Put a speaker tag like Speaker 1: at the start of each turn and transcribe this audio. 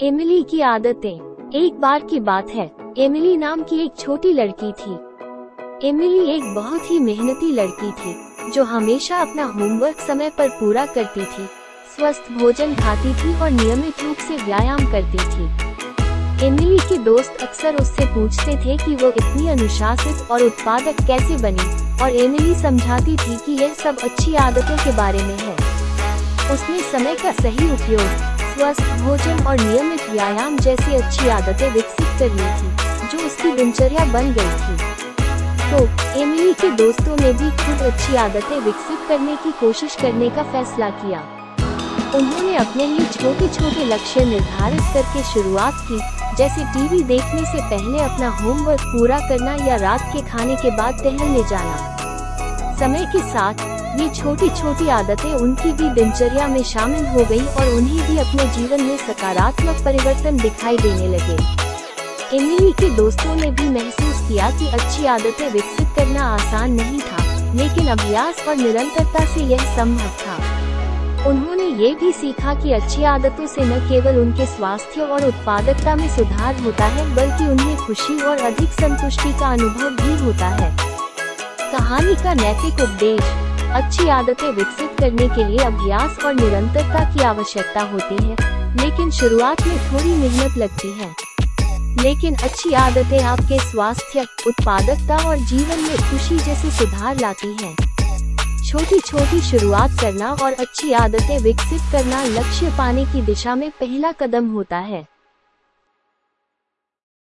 Speaker 1: Emily की आदतें। एक बार की बात है। एमिली नाम की एक छोटी लड़की थी। एमिली एक बहुत ही मेहनती लड़की थी, जो हमेशा अपना होमवर्क समय पर पूरा करती थी, स्वस्थ भोजन खाती थी और नियमित रूप से व्यायाम करती थी। एमिली के दोस्त अक्सर उससे पूछते थे कि वो इतनी अनुशासित और उत्पादक कैसे बनी, और एमिली समझाती थी कि यह सब अच्छी आदतों के बारे में है। उसने समय का सही उपयोग स्वस्थ, भोजन और नियमित व्यायाम जैसी अच्छी आदतें विकसित कर ली थी, जो उसकी दिनचर्या बन गई थी। तो एमिली के दोस्तों ने भी खुद अच्छी आदतें विकसित करने की कोशिश करने का फैसला किया। उन्होंने अपने लिए छोटे छोटे लक्ष्य निर्धारित करके शुरुआत की, जैसे टीवी देखने से पहले अपना होमवर्क पूरा करना या रात के खाने के बाद टहलने जाना। समय के साथ, ये छोटी छोटी आदतें उनकी भी दिनचर्या में शामिल हो गई और उन्हें भी अपने जीवन में सकारात्मक परिवर्तन दिखाई देने लगे। एमिली के दोस्तों ने भी महसूस किया कि अच्छी आदतें विकसित करना आसान नहीं था, लेकिन अभ्यास और निरंतरता से यह संभव था। उन्होंने ये भी सीखा कि अच्छी आदतों से न केवल उनके स्वास्थ्य और उत्पादकता में सुधार होता है, बल्कि उन्हें खुशी और अधिक संतुष्टि का अनुभव भी होता है। कहानी का नैतिक उपदेश, अच्छी आदतें विकसित करने के लिए अभ्यास और निरंतरता की आवश्यकता होती है, लेकिन शुरुआत में थोड़ी मेहनत लगती है लेकिन अच्छी आदतें आपके स्वास्थ्य, उत्पादकता और जीवन में खुशी जैसे सुधार लाती हैं। छोटी छोटी शुरुआत करना और अच्छी आदतें विकसित करना लक्ष्य पाने की दिशा में पहला कदम होता है